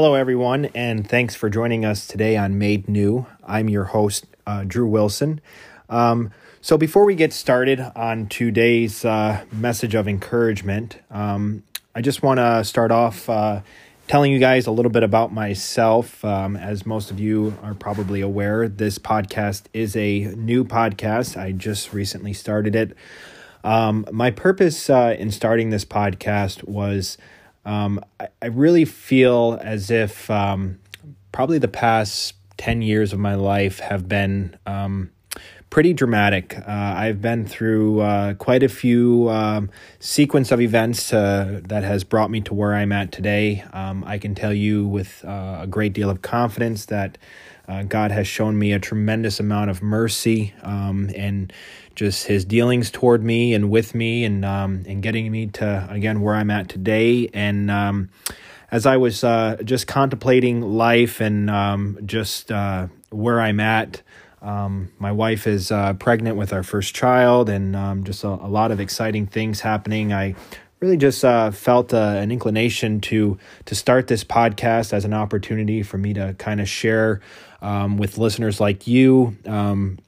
Hello, everyone, and thanks for joining us today on Made New. I'm your host, uh, Drew Wilson. Um, so, before we get started on today's uh, message of encouragement, um, I just want to start off uh, telling you guys a little bit about myself. Um, as most of you are probably aware, this podcast is a new podcast. I just recently started it. Um, my purpose uh, in starting this podcast was um, I, I, really feel as if um, probably the past 10 years of my life have been um, pretty dramatic. Uh, I've been through uh, quite a few um, sequence of events uh, that has brought me to where I'm at today. Um, I can tell you with uh, a great deal of confidence that uh, God has shown me a tremendous amount of mercy um, and just His dealings toward me and with me, and um, and getting me to again where I'm at today. And um, as I was uh, just contemplating life and um, just uh, where I'm at. Um, my wife is uh, pregnant with our first child, and um, just a, a, lot of exciting things happening. I really just uh, felt uh, an inclination to to start this podcast as an opportunity for me to kind of share um, with listeners like you. Um,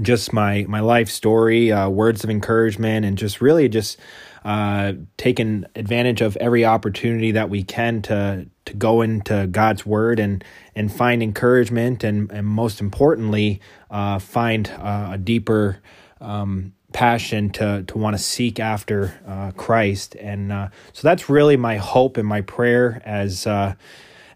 just my my life story, uh, words of encouragement, and just really just uh, taking advantage of every opportunity that we can to to go into God's word and and find encouragement and and most importantly uh, find uh, a deeper um, passion to to want to seek after uh, Christ and uh, so that's really my hope and my prayer as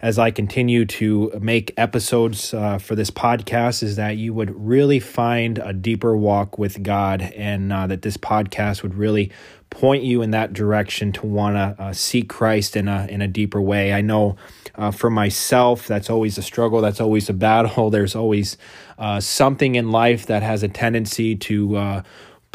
as I continue to make episodes uh, for this podcast is that you would really find a deeper walk with God and uh, that this podcast would really point you in that direction to want to uh, seek Christ in a in a deeper way. I know uh, for myself that's always a struggle, that's always a battle. There's always uh, something in life that has a tendency to uh,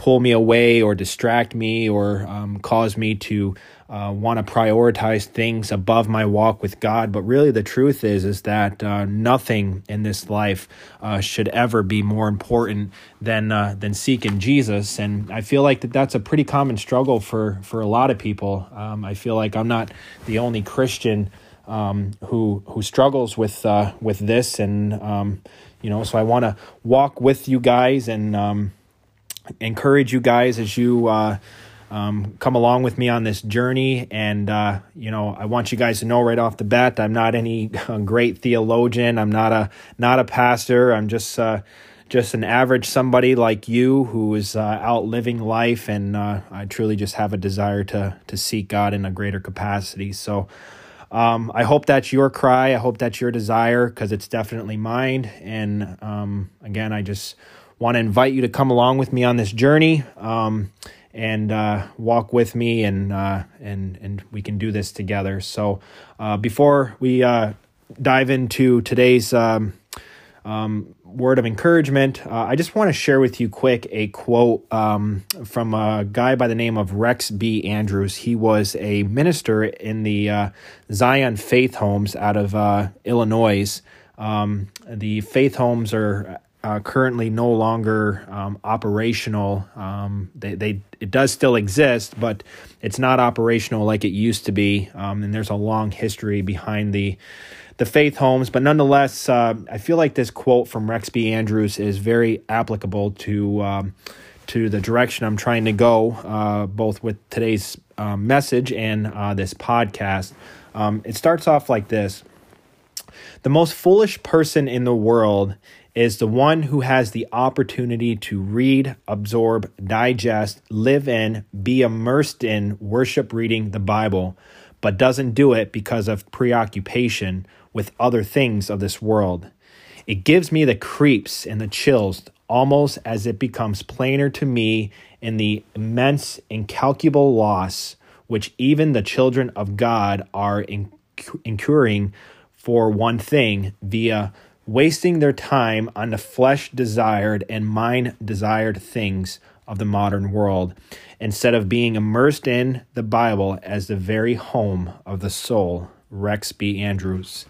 pull me away or distract me or um, cause me to uh, want to prioritize things above my walk with God. But really, the truth is is that uh, nothing in this life uh, should ever be more important than uh, than seeking Jesus. And I feel like that that's a pretty common struggle for for a lot of people. Um, I feel like I'm not the only Christian um, who who struggles with uh, with this, and um, you know, so I want to walk with you guys and um, encourage you guys as you uh, um, come along with me on this journey. And, uh, you know, I want you guys to know right off the bat, I'm not any great theologian. I'm not a, not a pastor. I'm just, uh, just an average somebody like you who is uh, out living life. And uh, I truly just have a desire to, to seek God in a greater capacity. So, um, I hope that's your cry. I hope that's your desire because it's definitely mine. And um, again, I just want to invite you to come along with me on this journey um, and uh, walk with me, and uh, and and we can do this together. So, uh, before we uh, dive into today's um, um, word of encouragement, uh, I just want to share with you quick a quote um, from a guy by the name of Rex B. Andrews. He was a minister in the uh, Zion Faith Homes out of Illinois. Um, the faith homes are uh, currently no longer um, operational. Um, they, they it does still exist, but it's not operational like it used to be. Um, and there's a long history behind the the faith homes, but nonetheless, uh, I feel like this quote from Rex B. Andrews is very applicable to um, to the direction I'm trying to go, uh, both with today's uh, message and uh, this podcast. Um, it starts off like this. The most foolish person in the world is the one who has the opportunity to read, absorb, digest, live in, be immersed in worship reading the Bible, but doesn't do it because of preoccupation with other things of this world. It gives me the creeps and the chills almost as it becomes plainer to me in the immense, incalculable loss which even the children of God are incurring for one thing via wasting their time on the flesh desired and mind desired things of the modern world instead of being immersed in the Bible as the very home of the soul. Rex B. Andrews.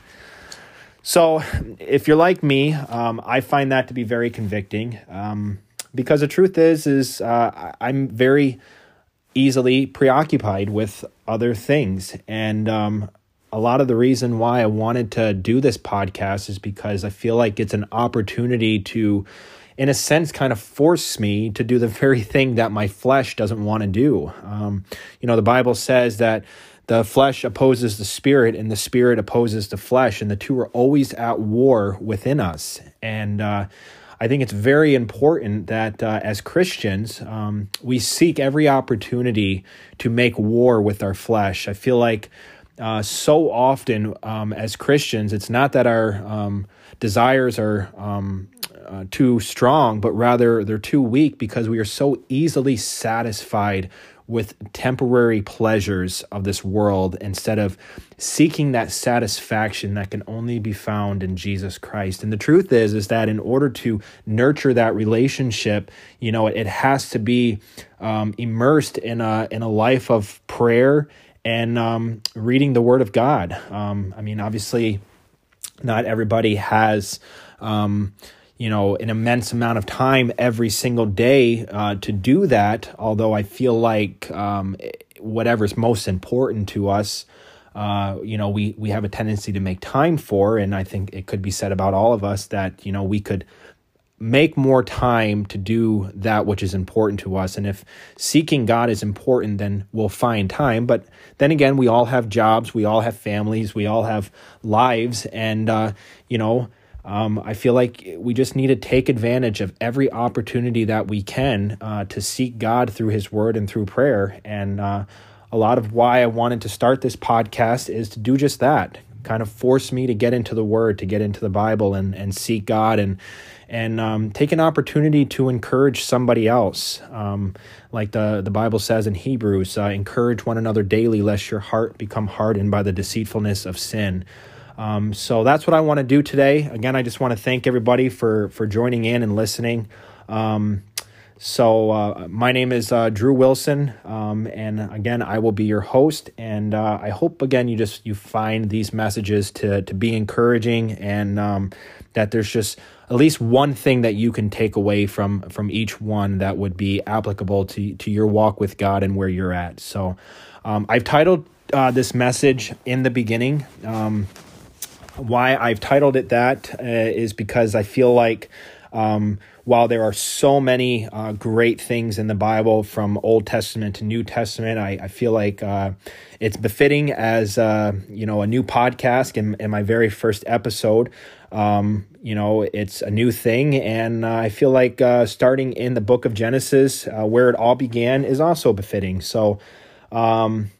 So, if you're like me, um, I find that to be very convicting um, because the truth is, is uh, I'm very easily preoccupied with other things, and um, a lot of the reason why I wanted to do this podcast is because I feel like it's an opportunity to, in a sense, kind of force me to do the very thing that my flesh doesn't want to do. Um, you know, the Bible says that the flesh opposes the spirit and the spirit opposes the flesh, and the two are always at war within us. And, uh, I think it's very important that uh, as Christians, um, we seek every opportunity to make war with our flesh. I feel like uh, so often um, as Christians, it's not that our um, desires are um, uh, too strong, but rather they're too weak because we are so easily satisfied with temporary pleasures of this world instead of seeking that satisfaction that can only be found in Jesus Christ. And the truth is is that in order to nurture that relationship, you know, it, it has to be um, immersed in a in a life of prayer and um, reading the Word of God. Um, I mean, obviously, not everybody has um, you know an immense amount of time every single day uh, to do that although i feel like um, whatever's most important to us uh, you know we we have a tendency to make time for and i think it could be said about all of us that you know we could make more time to do that which is important to us. And if seeking god is important then we'll find time. But then again we all have jobs we all have families we all have lives. And uh, you know um, I feel like we just need to take advantage of every opportunity that we can uh, to seek God through His Word and through prayer. And uh, a lot of why I wanted to start this podcast is to do just that kind of force me to get into the Word, to get into the Bible and, and seek God. And and um, take an opportunity to encourage somebody else. Um, like the, the Bible says in Hebrews, uh, encourage one another daily, lest your heart become hardened by the deceitfulness of sin. Um, so that's what I want to do today. Again, I just want to thank everybody for for joining in and listening. Um, so uh, my name is uh, Drew Wilson, um, and again, I will be your host. And uh, I hope again you just you find these messages to to be encouraging, and um, that there's just at least one thing that you can take away from from each one that would be applicable to to your walk with God and where you're at. So um, I've titled uh, this message in the beginning. Um, why I've titled it that uh, is because I feel like um, while there are so many uh, great things in the Bible from Old Testament to New Testament, I, I feel like uh, it's befitting as uh, you know a new podcast in, in my very first episode. Um, you know, it's a new thing, and uh, I feel like uh, starting in the Book of Genesis, uh, where it all began, is also befitting. So. Um,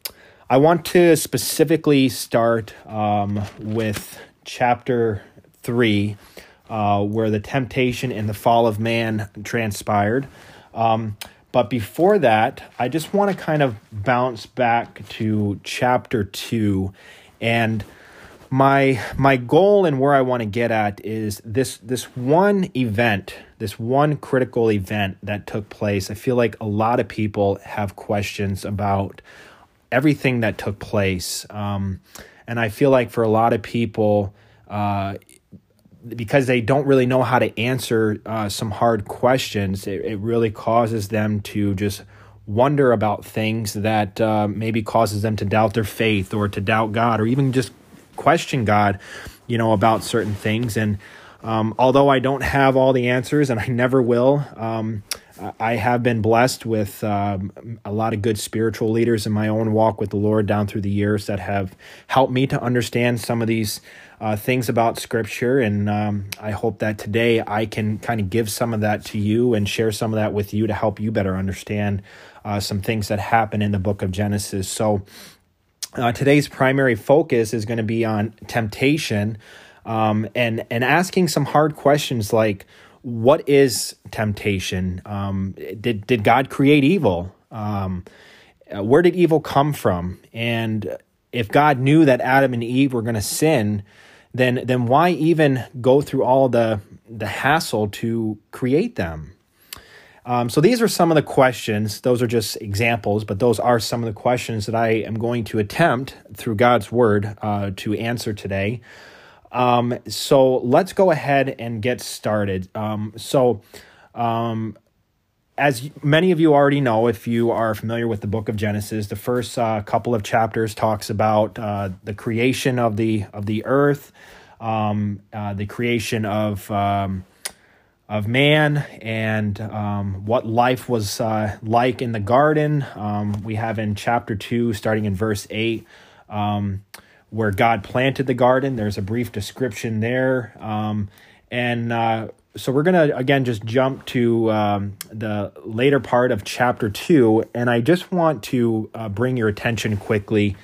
I want to specifically start um, with chapter 3, uh, where the temptation and the fall of man transpired. Um, but before that, I just want to kind of bounce back to chapter 2 and my my goal and where I want to get at is this this one event, this one critical event that took place. I feel like a lot of people have questions about everything that took place. Um, and I feel like for a lot of people, uh, because they don't really know how to answer uh, some hard questions, it, it, really causes them to just wonder about things that uh, maybe causes them to doubt their faith or to doubt God or even just question God, you know, about certain things. And um, although I don't have all the answers and I never will, um, I have been blessed with um, a lot of good spiritual leaders in my own walk with the Lord down through the years that have helped me to understand some of these uh, things about Scripture. And um, I hope that today I can kind of give some of that to you and share some of that with you to help you better understand uh, some things that happen in the book of Genesis. So uh, today's primary focus is going to be on temptation um, and and asking some hard questions like what is temptation? Um, did did God create evil? Um, uh, where did evil come from? And if God knew that Adam and Eve were going to sin, then then why even go through all the the hassle to create them? Um, so these are some of the questions. Those are just examples, but those are some of the questions that I am going to attempt through God's word uh, to answer today. Um, so let's go ahead and get started. Um, so, um, as many of you already know, if you are familiar with the book of Genesis, the first uh, couple of chapters talks about uh, the creation of the of the earth, um, uh, the creation of um, of man, and um, what life was uh, like in the garden. Um, we have in chapter two, starting in verse eight, um, where God planted the garden. There's a brief description there, um, and uh, so we're going to again just jump to um, the later part of chapter two and i just want to uh, bring your attention quickly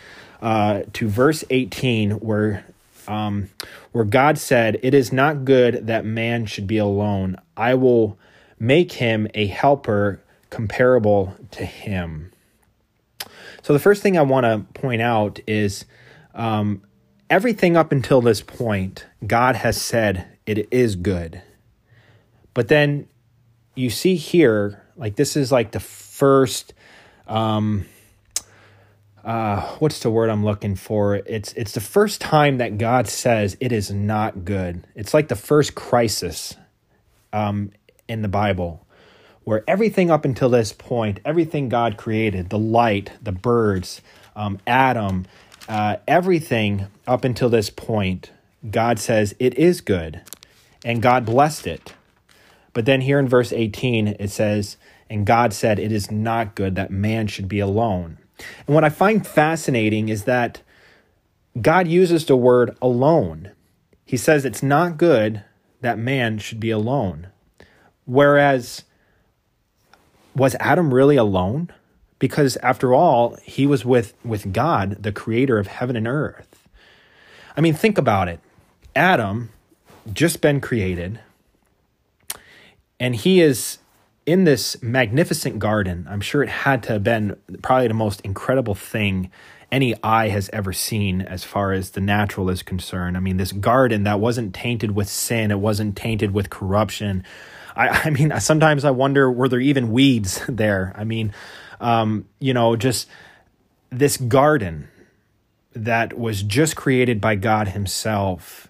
uh, to verse 18 where um, where god said it is not good that man should be alone. I will make him a helper comparable to him. So the first thing i want to point out is um, everything up until this point god has said it is good but then you see here, like this is like the first um uh what's the word I'm looking for? It's it's the first time that God says it is not good. It's like the first crisis um in the Bible where everything up until this point, everything God created, the light, the birds, um, Adam, uh, everything up until this point, God says it is good, and God blessed it. But then here in verse 18, it says, And God said, It is not good that man should be alone. And what I find fascinating is that God uses the word alone. He says it's not good that man should be alone. Whereas, was Adam really alone? Because after all, he was with, with God, the creator of heaven and earth. I mean, think about it. Adam, just been created, and he is in this magnificent garden. I'm sure it had to have been probably the most incredible thing any eye has ever seen as far as the natural is concerned. I mean, this garden that wasn't tainted with sin, it wasn't tainted with corruption. I, I mean, sometimes I wonder were there even weeds there? I mean, um, you know, just this garden that was just created by God Himself,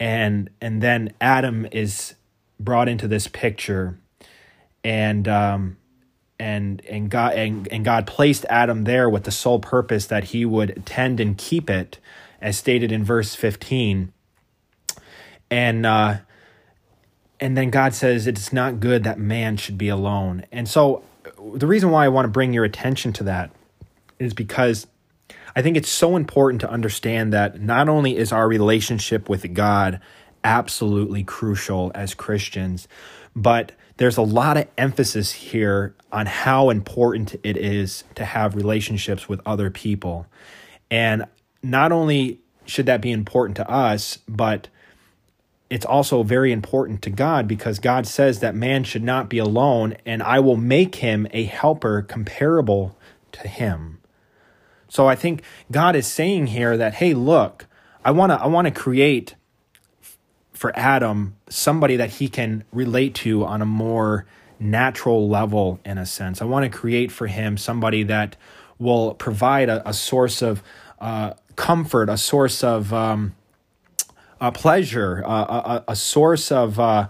and and then Adam is brought into this picture and um, and and God and, and God placed Adam there with the sole purpose that he would tend and keep it, as stated in verse fifteen. And uh, and then God says it's not good that man should be alone. And so the reason why I want to bring your attention to that is because I think it's so important to understand that not only is our relationship with God absolutely crucial as Christians. But there's a lot of emphasis here on how important it is to have relationships with other people. And not only should that be important to us, but it's also very important to God because God says that man should not be alone, and I will make him a helper comparable to him. So I think God is saying here that, hey, look, I want to I want to create for Adam somebody that he can relate to on a more natural level, in a sense. I want to create for him somebody that will provide a, a source of uh, comfort, a source of um, a pleasure, a, a, source of uh,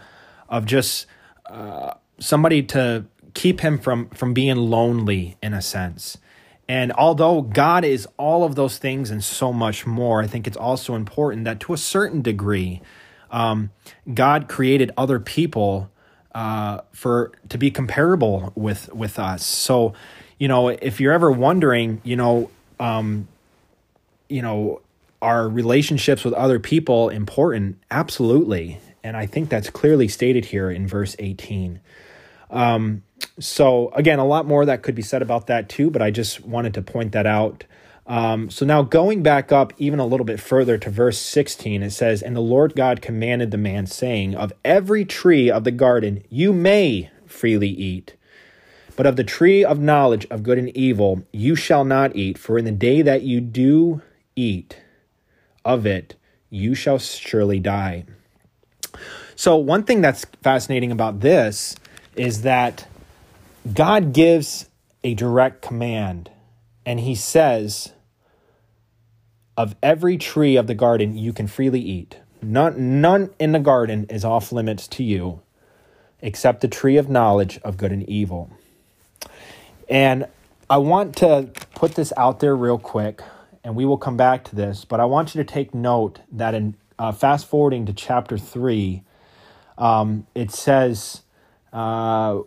of just uh, somebody to keep him from from being lonely, in a sense. And although God is all of those things and so much more, I think it's also important that to a certain degree, um, God created other people uh, for to be comparable with with us. So, you know, if you're ever wondering, you know, um, you know, are relationships with other people important? Absolutely, and I think that's clearly stated here in verse 18. Um, so again, a lot more that could be said about that too, but I just wanted to point that out. Um, so now going back up even a little bit further to verse 16, it says, And the Lord God commanded the man, saying, Of every tree of the garden you may freely eat, but of the tree of knowledge of good and evil you shall not eat, for in the day that you do eat of it, you shall surely die. So, one thing that's fascinating about this is that God gives a direct command, and He says, of every tree of the garden you can freely eat. None, none in the garden is off limits to you. except the tree of knowledge of good and evil. And I want to put this out there real quick, and we will come back to this, but I want you to take note that in uh, fast forwarding to chapter 3, um, it says, uh,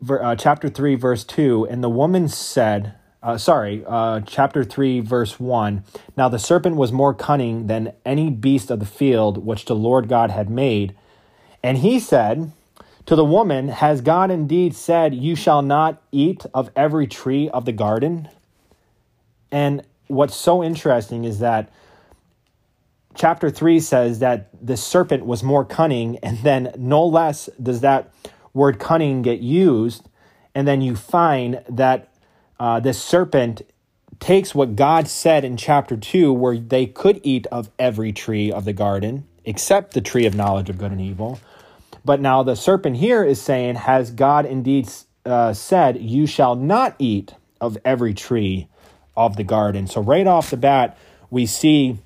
ver, uh, chapter 3, verse 2, and the woman said, uh, sorry, uh, chapter 3, verse 1. Now the serpent was more cunning than any beast of the field which the Lord God had made. And he said to the woman, Has God indeed said, You shall not eat of every tree of the garden? And what's so interesting is that chapter 3 says that the serpent was more cunning, and then no less does that word cunning get used. And then you find that uh, this serpent takes what God said in chapter 2, where they could eat of every tree of the garden, except the tree of knowledge of good and evil. But now the serpent here is saying, Has God indeed uh, said, You shall not eat of every tree of the garden? So, right off the bat, we see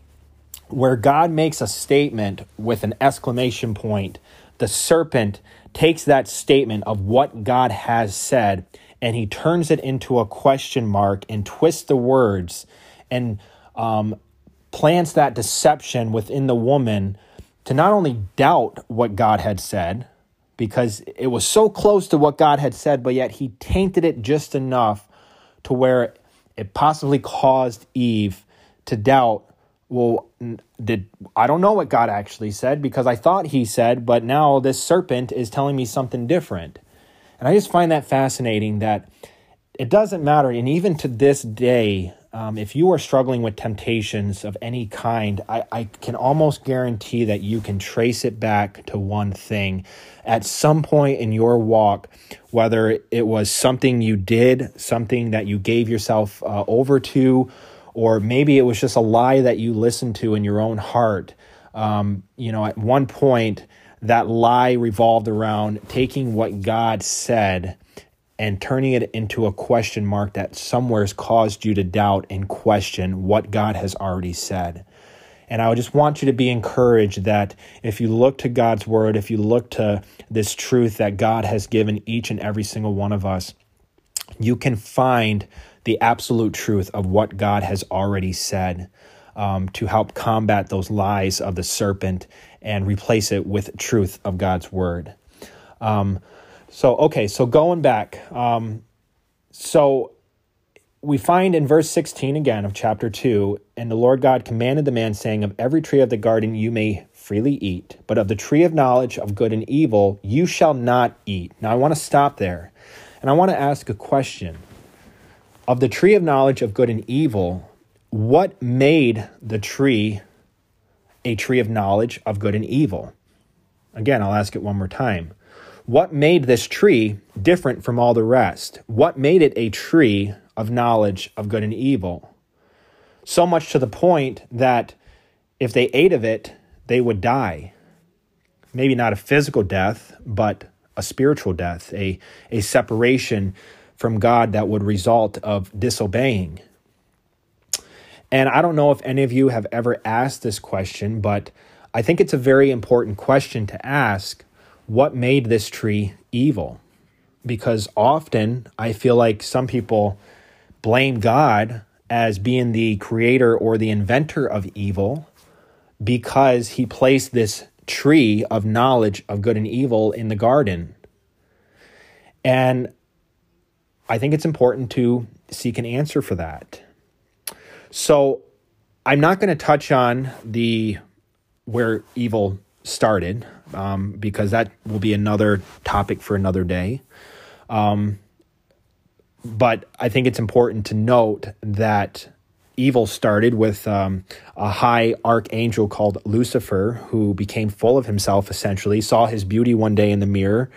where God makes a statement with an exclamation point. The serpent takes that statement of what God has said and he turns it into a question mark and twists the words and um, plants that deception within the woman to not only doubt what God had said, because it was so close to what God had said, but yet he tainted it just enough to where it possibly caused Eve to doubt. Well, did I don't know what God actually said because I thought he said, but now this serpent is telling me something different. And I just find that fascinating that it doesn't matter. And even to this day, um, if you are struggling with temptations of any kind, I, I can almost guarantee that you can trace it back to one thing. At some point in your walk, whether it was something you did, something that you gave yourself uh, over to, or maybe it was just a lie that you listened to in your own heart. Um, you know, at one point, that lie revolved around taking what God said and turning it into a question mark that somewhere's caused you to doubt and question what God has already said. And I would just want you to be encouraged that if you look to God's word, if you look to this truth that God has given each and every single one of us, you can find the absolute truth of what God has already said um, to help combat those lies of the serpent and replace it with truth of God's word. Um, so, okay, so going back, um, so we find in verse 16 again of chapter 2 and the Lord God commanded the man, saying, Of every tree of the garden you may freely eat, but of the tree of knowledge of good and evil you shall not eat. Now, I want to stop there and I want to ask a question. Of the tree of knowledge of good and evil, what made the tree a tree of knowledge of good and evil? Again, I'll ask it one more time. What made this tree different from all the rest? What made it a tree of knowledge of good and evil? So much to the point that if they ate of it, they would die. Maybe not a physical death, but a spiritual death, a, a separation from God that would result of disobeying. And I don't know if any of you have ever asked this question, but I think it's a very important question to ask what made this tree evil? Because often I feel like some people blame God as being the creator or the inventor of evil because he placed this tree of knowledge of good and evil in the garden. And I think it's important to seek an answer for that. So I'm not going to touch on the where evil started um, because that will be another topic for another day. Um, but I think it's important to note that evil started with um, a high archangel called Lucifer who became full of himself essentially, saw his beauty one day in the mirror,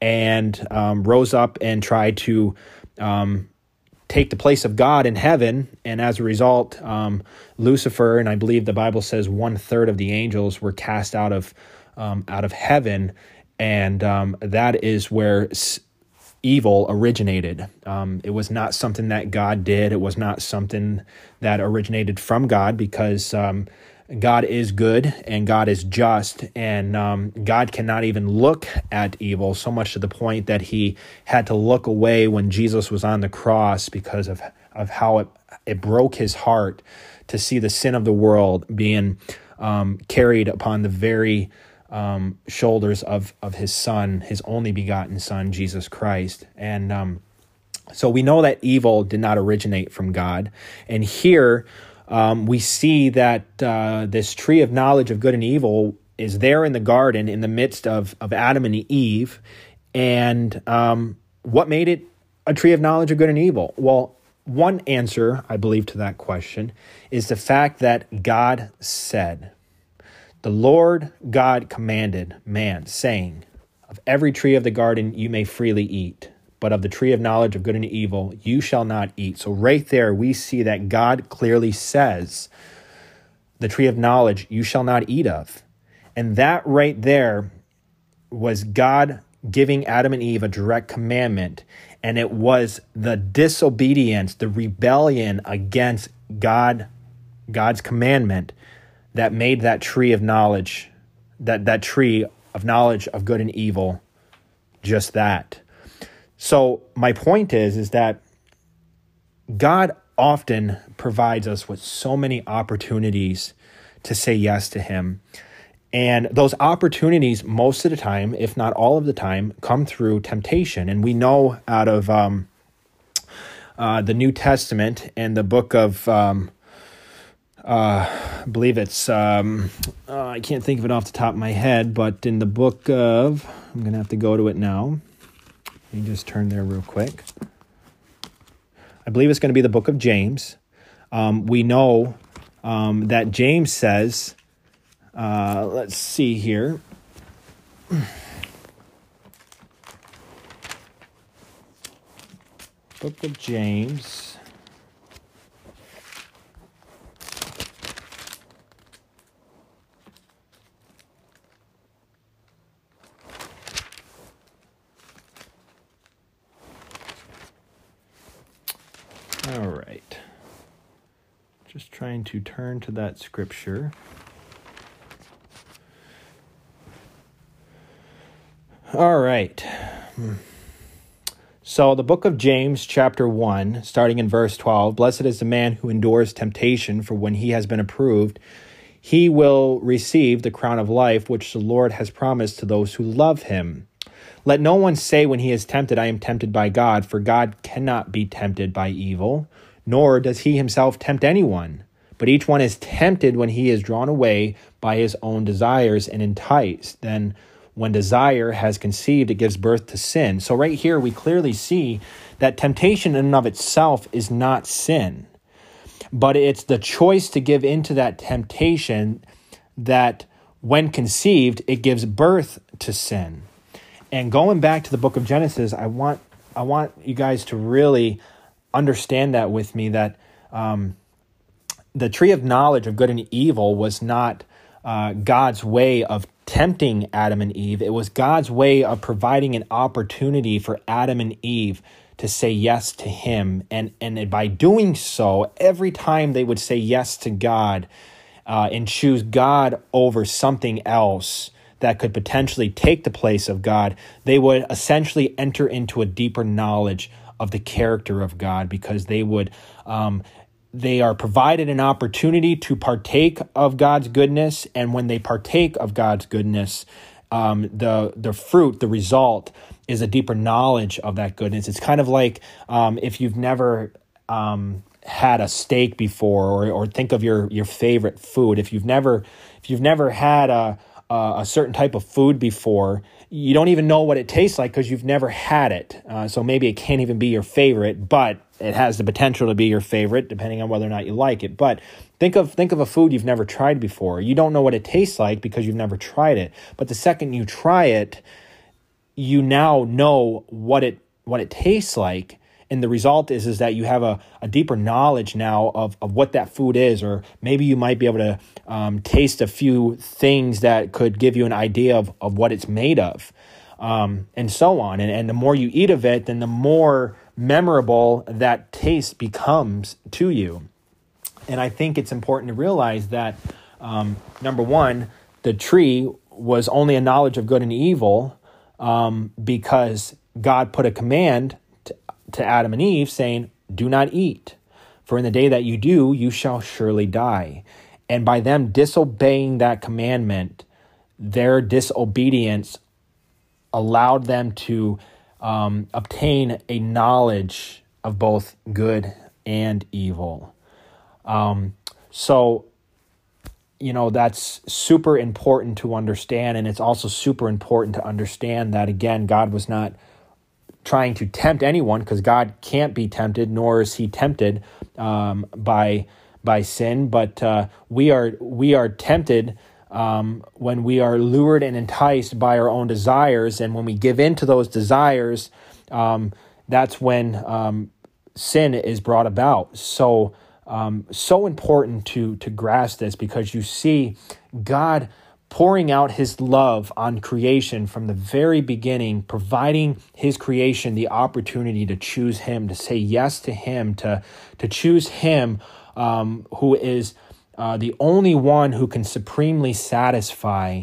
and um, rose up and tried to um, take the place of God in heaven, and as a result, um, Lucifer and I believe the Bible says one third of the angels were cast out of um, out of heaven, and um, that is where evil originated. Um, it was not something that God did. It was not something that originated from God because um, God is good and God is just, and um, God cannot even look at evil, so much to the point that he had to look away when Jesus was on the cross because of, of how it, it broke his heart to see the sin of the world being um, carried upon the very um, shoulders of, of his son, his only begotten son, Jesus Christ. And um, so we know that evil did not originate from God. And here um, we see that uh, this tree of knowledge of good and evil is there in the garden in the midst of, of Adam and Eve. And um, what made it a tree of knowledge of good and evil? Well, one answer, I believe, to that question is the fact that God said, The Lord God commanded man, saying, Of every tree of the garden you may freely eat, but of the tree of knowledge of good and evil you shall not eat. So, right there, we see that God clearly says, The tree of knowledge you shall not eat of. And that right there was God giving Adam and Eve a direct commandment and it was the disobedience, the rebellion against God, God's commandment that made that tree of knowledge, that, that tree of knowledge of good and evil, just that. So my point is, is that God often provides us with so many opportunities to say yes to him. And those opportunities, most of the time, if not all of the time, come through temptation. And we know out of um, uh, the New Testament and the book of, um, uh, I believe it's, um, uh, I can't think of it off the top of my head, but in the book of, I'm going to have to go to it now. Me just turn there real quick. I believe it's going to be the book of James. Um, we know um, that James says, uh, let's see here. Book of James. All right. Just trying to turn to that scripture. All right. Hmm. So, the book of James, chapter 1, starting in verse 12 Blessed is the man who endures temptation, for when he has been approved, he will receive the crown of life which the Lord has promised to those who love him. Let no one say when he is tempted, I am tempted by God, for God cannot be tempted by evil, nor does he himself tempt anyone. But each one is tempted when he is drawn away by his own desires and enticed. Then, when desire has conceived, it gives birth to sin. So, right here, we clearly see that temptation in and of itself is not sin, but it's the choice to give into that temptation that, when conceived, it gives birth to sin. And going back to the book of Genesis, I want I want you guys to really understand that with me that um, the tree of knowledge of good and evil was not uh, God's way of tempting Adam and Eve. It was God's way of providing an opportunity for Adam and Eve to say yes to him. And, and by doing so, every time they would say yes to God uh, and choose God over something else that could potentially take the place of God, they would essentially enter into a deeper knowledge of the character of God because they would um, they are provided an opportunity to partake of God's goodness, and when they partake of God's goodness, um, the the fruit, the result, is a deeper knowledge of that goodness. It's kind of like um, if you've never um, had a steak before, or or think of your your favorite food. If you've never if you've never had a a, a certain type of food before, you don't even know what it tastes like because you've never had it. Uh, so maybe it can't even be your favorite, but it has the potential to be your favorite depending on whether or not you like it. But think of think of a food you've never tried before. You don't know what it tastes like because you've never tried it. But the second you try it, you now know what it what it tastes like. And the result is is that you have a, a deeper knowledge now of, of what that food is, or maybe you might be able to um, taste a few things that could give you an idea of, of what it's made of, um, and so on. And, and the more you eat of it, then the more memorable that taste becomes to you. And I think it's important to realize that Um, number one, the tree was only a knowledge of good and evil um, because God put a command to, Adam and Eve saying, Do not eat, for in the day that you do, you shall surely die. And by them disobeying that commandment, their disobedience allowed them to um, obtain a knowledge of both good and evil. Um, so, you know, that's super important to understand. And it's also super important to understand that, again, God was not trying to tempt anyone because God can't be tempted, nor is he tempted um, by by sin. But uh, we are we are tempted um, when we are lured and enticed by our own desires, and when we give in to those desires, um, that's when um, sin is brought about. So, um, so important to to grasp this because you see God pouring out his love on creation from the very beginning, providing his creation the opportunity to choose him, to say yes to him, to to choose him um, who is uh, the only one who can supremely satisfy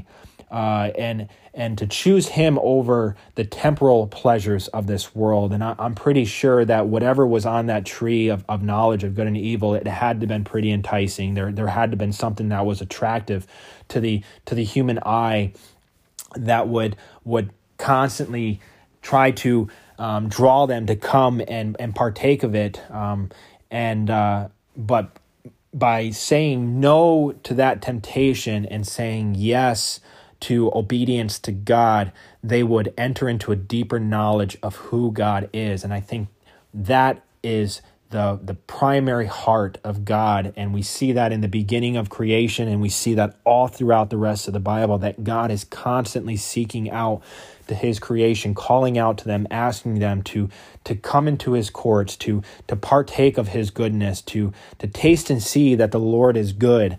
uh, and and to choose him over the temporal pleasures of this world. And I, am pretty sure that whatever was on that tree of, of knowledge of good and evil, it had to have been pretty enticing. There there had to have been something that was attractive to the to the human eye that would would constantly try to um, draw them to come and and partake of it. Um, and uh, but by saying no to that temptation and saying yes to obedience to God, they would enter into a deeper knowledge of who God is. And I think that is the, the primary heart of God. And we see that in the beginning of creation, and we see that all throughout the rest of the Bible that God is constantly seeking out to his creation, calling out to them, asking them to, to come into his courts, to, to partake of his goodness, to, to taste and see that the Lord is good.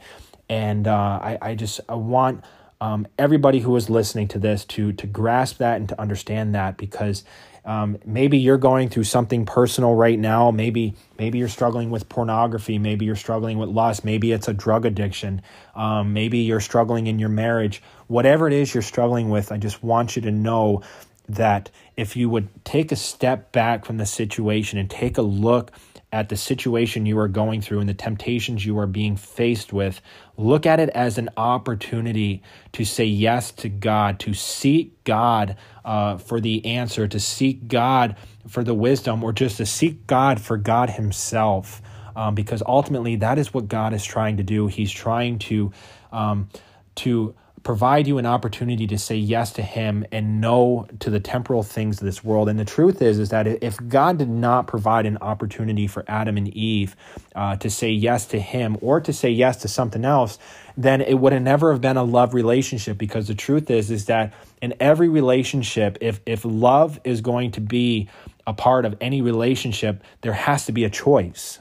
And uh, I, I just I want um, everybody who is listening to this to to grasp that and to understand that because um, maybe you're going through something personal right now. Maybe maybe you're struggling with pornography. Maybe you're struggling with lust. Maybe it's a drug addiction. Um, maybe you're struggling in your marriage. Whatever it is you're struggling with, I just want you to know that if you would take a step back from the situation and take a look at the situation you are going through and the temptations you are being faced with, look at it as an opportunity to say yes to God, to seek God uh, for the answer, to seek God for the wisdom, or just to seek God for God Himself. Um, because ultimately, that is what God is trying to do. He's trying to um, to provide you an opportunity to say yes to him and no to the temporal things of this world. And the truth is is that if god did not provide an opportunity for adam and eve uh, to say yes to him or to say yes to something else then it would have never have been a love relationship. Because the truth is is that in every relationship if if love is going to be a part of any relationship there has to be a choice.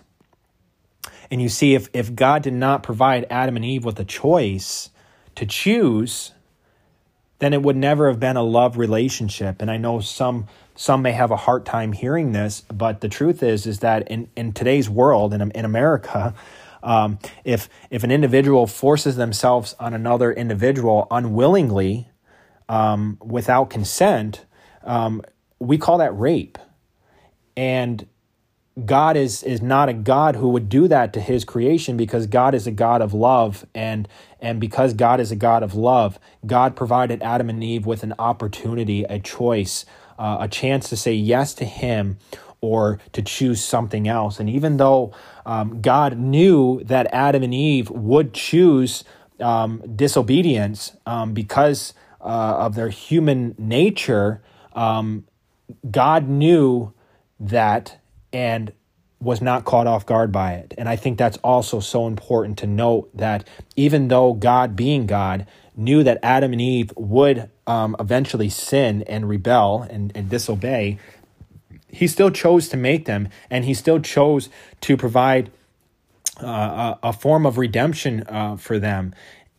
And you see if if god did not provide adam and eve with a choice to choose, then it would never have been a love relationship. And I know some some may have a hard time hearing this, but the truth is is that in, in today's world, in, in America, um, if if an individual forces themselves on another individual unwillingly, um, without consent, um, we call that rape. And God is is not a God who would do that to his creation because God is a God of love and and because God is a God of love, God provided Adam and Eve with an opportunity, a choice, uh, a chance to say yes to him or to choose something else. And even though um, God knew that Adam and Eve would choose um, disobedience um, because uh, of their human nature, um, God knew that and was not caught off guard by it. And I think that's also so important to note that even though God, being God, knew that Adam and Eve would um, eventually sin and rebel and, and disobey, he still chose to make them and he still chose to provide uh, a, a, form of redemption uh, for them.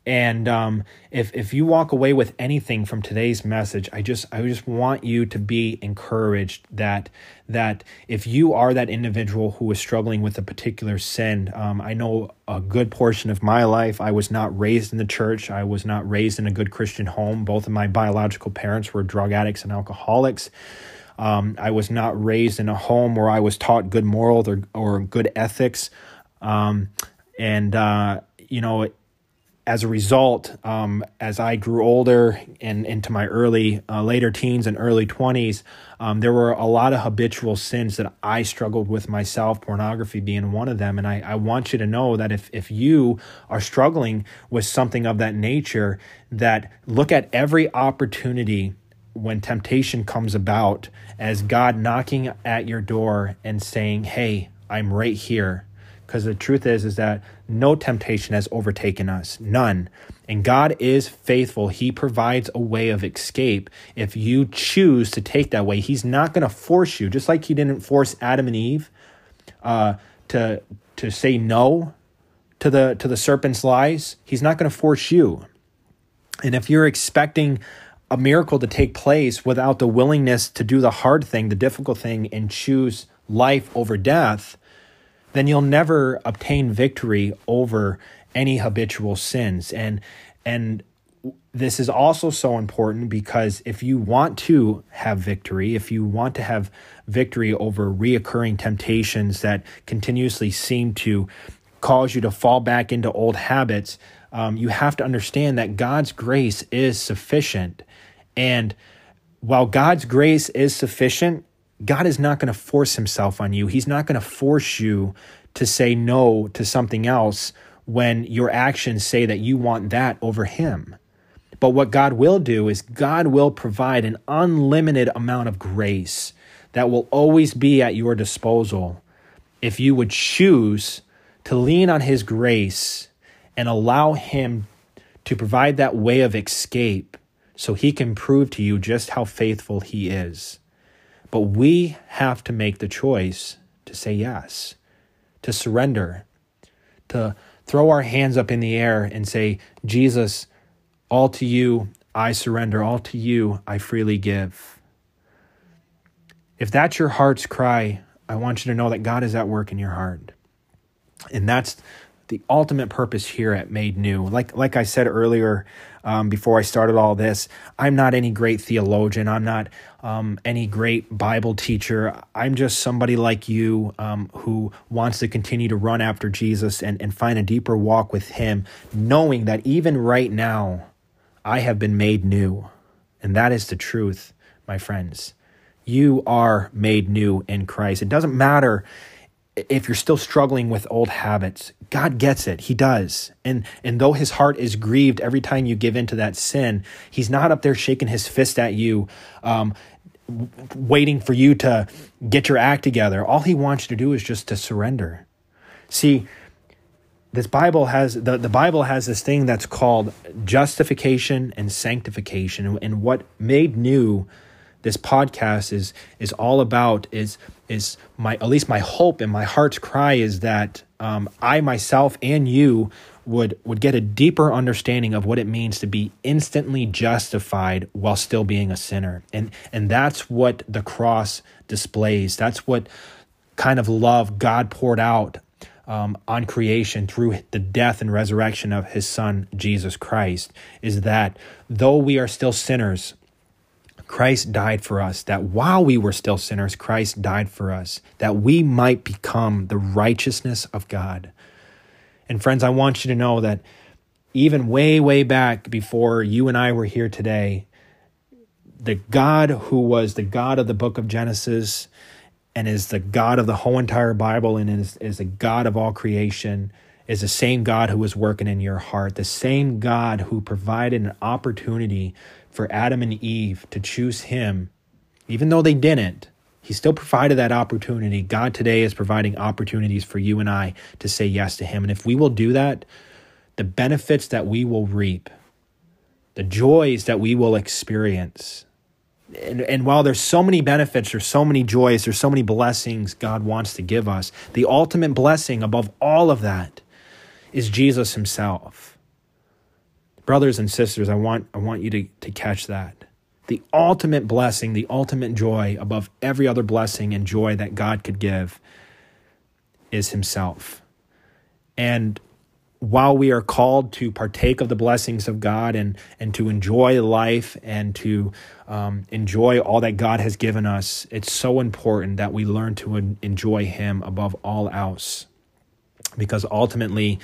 And um, if if you walk away with anything from today's message, I just I just want you to be encouraged that that if you are that individual who is struggling with a particular sin, um, I know a good portion of my life I was not raised in the church. I was not raised in a good Christian home. Both of my biological parents were drug addicts and alcoholics. Um, I was not raised in a home where I was taught good morals or or good ethics. Um, and uh, you know as a result, um, as I grew older and into my early, uh, later teens and early 20s, um, there were a lot of habitual sins that I struggled with myself, pornography being one of them. And I, I want you to know that if, if you are struggling with something of that nature, that look at every opportunity when temptation comes about as God knocking at your door and saying, Hey, I'm right here because the truth is is that no temptation has overtaken us none. And god is faithful. He provides a way of escape. If you choose to take that way he's not going to force you just like he didn't force adam and eve uh, to to say no to the to the serpent's lies. He's not going to force you. And if you're expecting a miracle to take place without the willingness to do the hard thing the difficult thing and choose life over death then you'll never obtain victory over any habitual sins. And and this is also so important because if you want to have victory, if you want to have victory over reoccurring temptations that continuously seem to cause you to fall back into old habits, um, you have to understand that God's grace is sufficient. And while God's grace is sufficient, God is not going to force himself on you. He's not going to force you to say no to something else when your actions say that you want that over him. But what God will do is God will provide an unlimited amount of grace that will always be at your disposal if you would choose to lean on his grace and allow him to provide that way of escape so he can prove to you just how faithful he is. But we have to make the choice to say yes, to surrender, to throw our hands up in the air and say, Jesus, all to you I surrender, all to you I freely give. If that's your heart's cry, I want you to know that God is at work in your heart. And that's the ultimate purpose here at Made New. Like like I said earlier, um, before I started all this, I'm not any great theologian. I'm not um, any great Bible teacher. I'm just somebody like you um, who wants to continue to run after Jesus and, and find a deeper walk with Him, knowing that even right now, I have been made new. And that is the truth, my friends. You are made new in Christ. It doesn't matter if you're still struggling with old habits, God gets it. He does. And and though his heart is grieved every time you give in to that sin, he's not up there shaking his fist at you, um, waiting for you to get your act together. All he wants you to do is just to surrender. See, this Bible has the, the Bible has this thing that's called justification and sanctification. And what made new this podcast is is all about is is my at least my hope and my heart's cry is that um, I myself and you would would get a deeper understanding of what it means to be instantly justified while still being a sinner. And and that's what the cross displays. That's what kind of love God poured out um, on creation through the death and resurrection of his son Jesus Christ is that though we are still sinners Christ died for us, that while we were still sinners, Christ died for us, that we might become the righteousness of God. And friends, I want you to know that even way, way back before you and I were here today, the God who was the God of the book of Genesis and is the God of the whole entire Bible and is, is the God of all creation is the same God who was working in your heart, the same God who provided an opportunity for Adam and Eve to choose him, even though they didn't, he still provided that opportunity. God today is providing opportunities for you and I to say yes to him. And if we will do that, the benefits that we will reap, the joys that we will experience, and, and while there's so many benefits, there's so many joys, there's so many blessings God wants to give us, the ultimate blessing above all of that is Jesus himself. Brothers and sisters, I want, I want you to, to catch that. The ultimate blessing, the ultimate joy above every other blessing and joy that God could give is Himself. And while we are called to partake of the blessings of God and, and to enjoy life and to um, enjoy all that God has given us, it's so important that we learn to enjoy Him above all else. Because ultimately,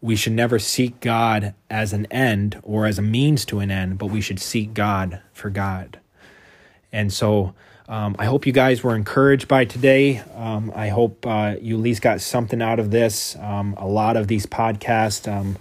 we should never seek God as an end or as a means to an end, but we should seek God for God. And so, um, I hope you guys were encouraged by today. Um, I hope uh, you at least got something out of this. Um, a lot of these podcasts, um,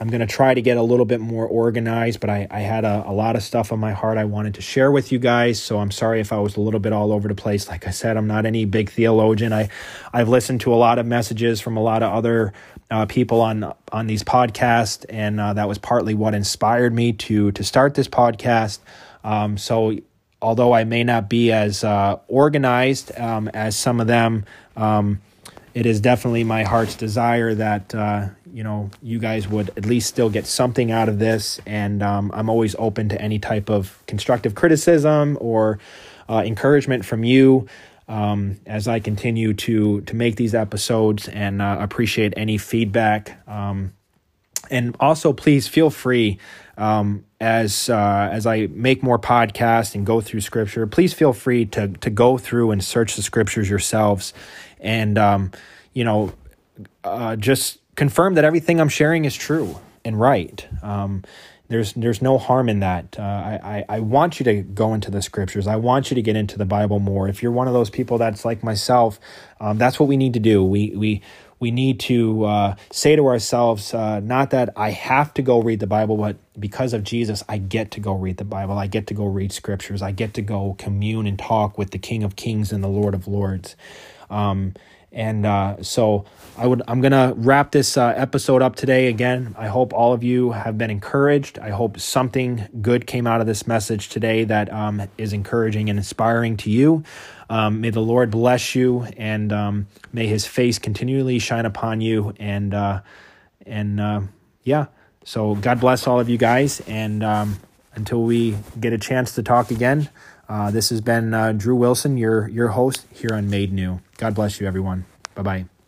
I'm going to try to get a little bit more organized, but I, I had a, a, lot of stuff on my heart I wanted to share with you guys. So I'm sorry if I was a little bit all over the place. Like I said, I'm not any big theologian. I, I've listened to a lot of messages from a lot of other uh, people on on these podcasts, and uh, that was partly what inspired me to to start this podcast. Um, so although I may not be as uh, organized um, as some of them, um, it is definitely my heart's desire that uh, you know you guys would at least still get something out of this. And um, I'm always open to any type of constructive criticism or uh, encouragement from you. Um, as I continue to to make these episodes and uh, appreciate any feedback. Um, and also, please feel free um, as uh, as I make more podcasts and go through Scripture. Please feel free to to go through and search the Scriptures yourselves, and um, you know, uh, just confirm that everything I'm sharing is true and right. Um, there's there's no harm in that. Uh, I, I, I want you to go into the scriptures. I want you to get into the Bible more. If you're one of those people that's like myself, um, that's what we need to do. We we we need to uh, say to ourselves, uh, not that I have to go read the Bible, but because of Jesus, I get to go read the Bible. I get to go read scriptures. I get to go commune and talk with the King of Kings and the Lord of Lords. Um, and uh, so I would I'm gonna wrap this uh, episode up today. Again, I hope all of you have been encouraged. I hope something good came out of this message today that um, is encouraging and inspiring to you. Um, may the Lord bless you, and um, may His face continually shine upon you. And uh, and uh, yeah, so God bless all of you guys. And um, until we get a chance to talk again, uh, this has been uh, Drew Wilson, your your host here on Made New. God bless you, everyone. Bye bye.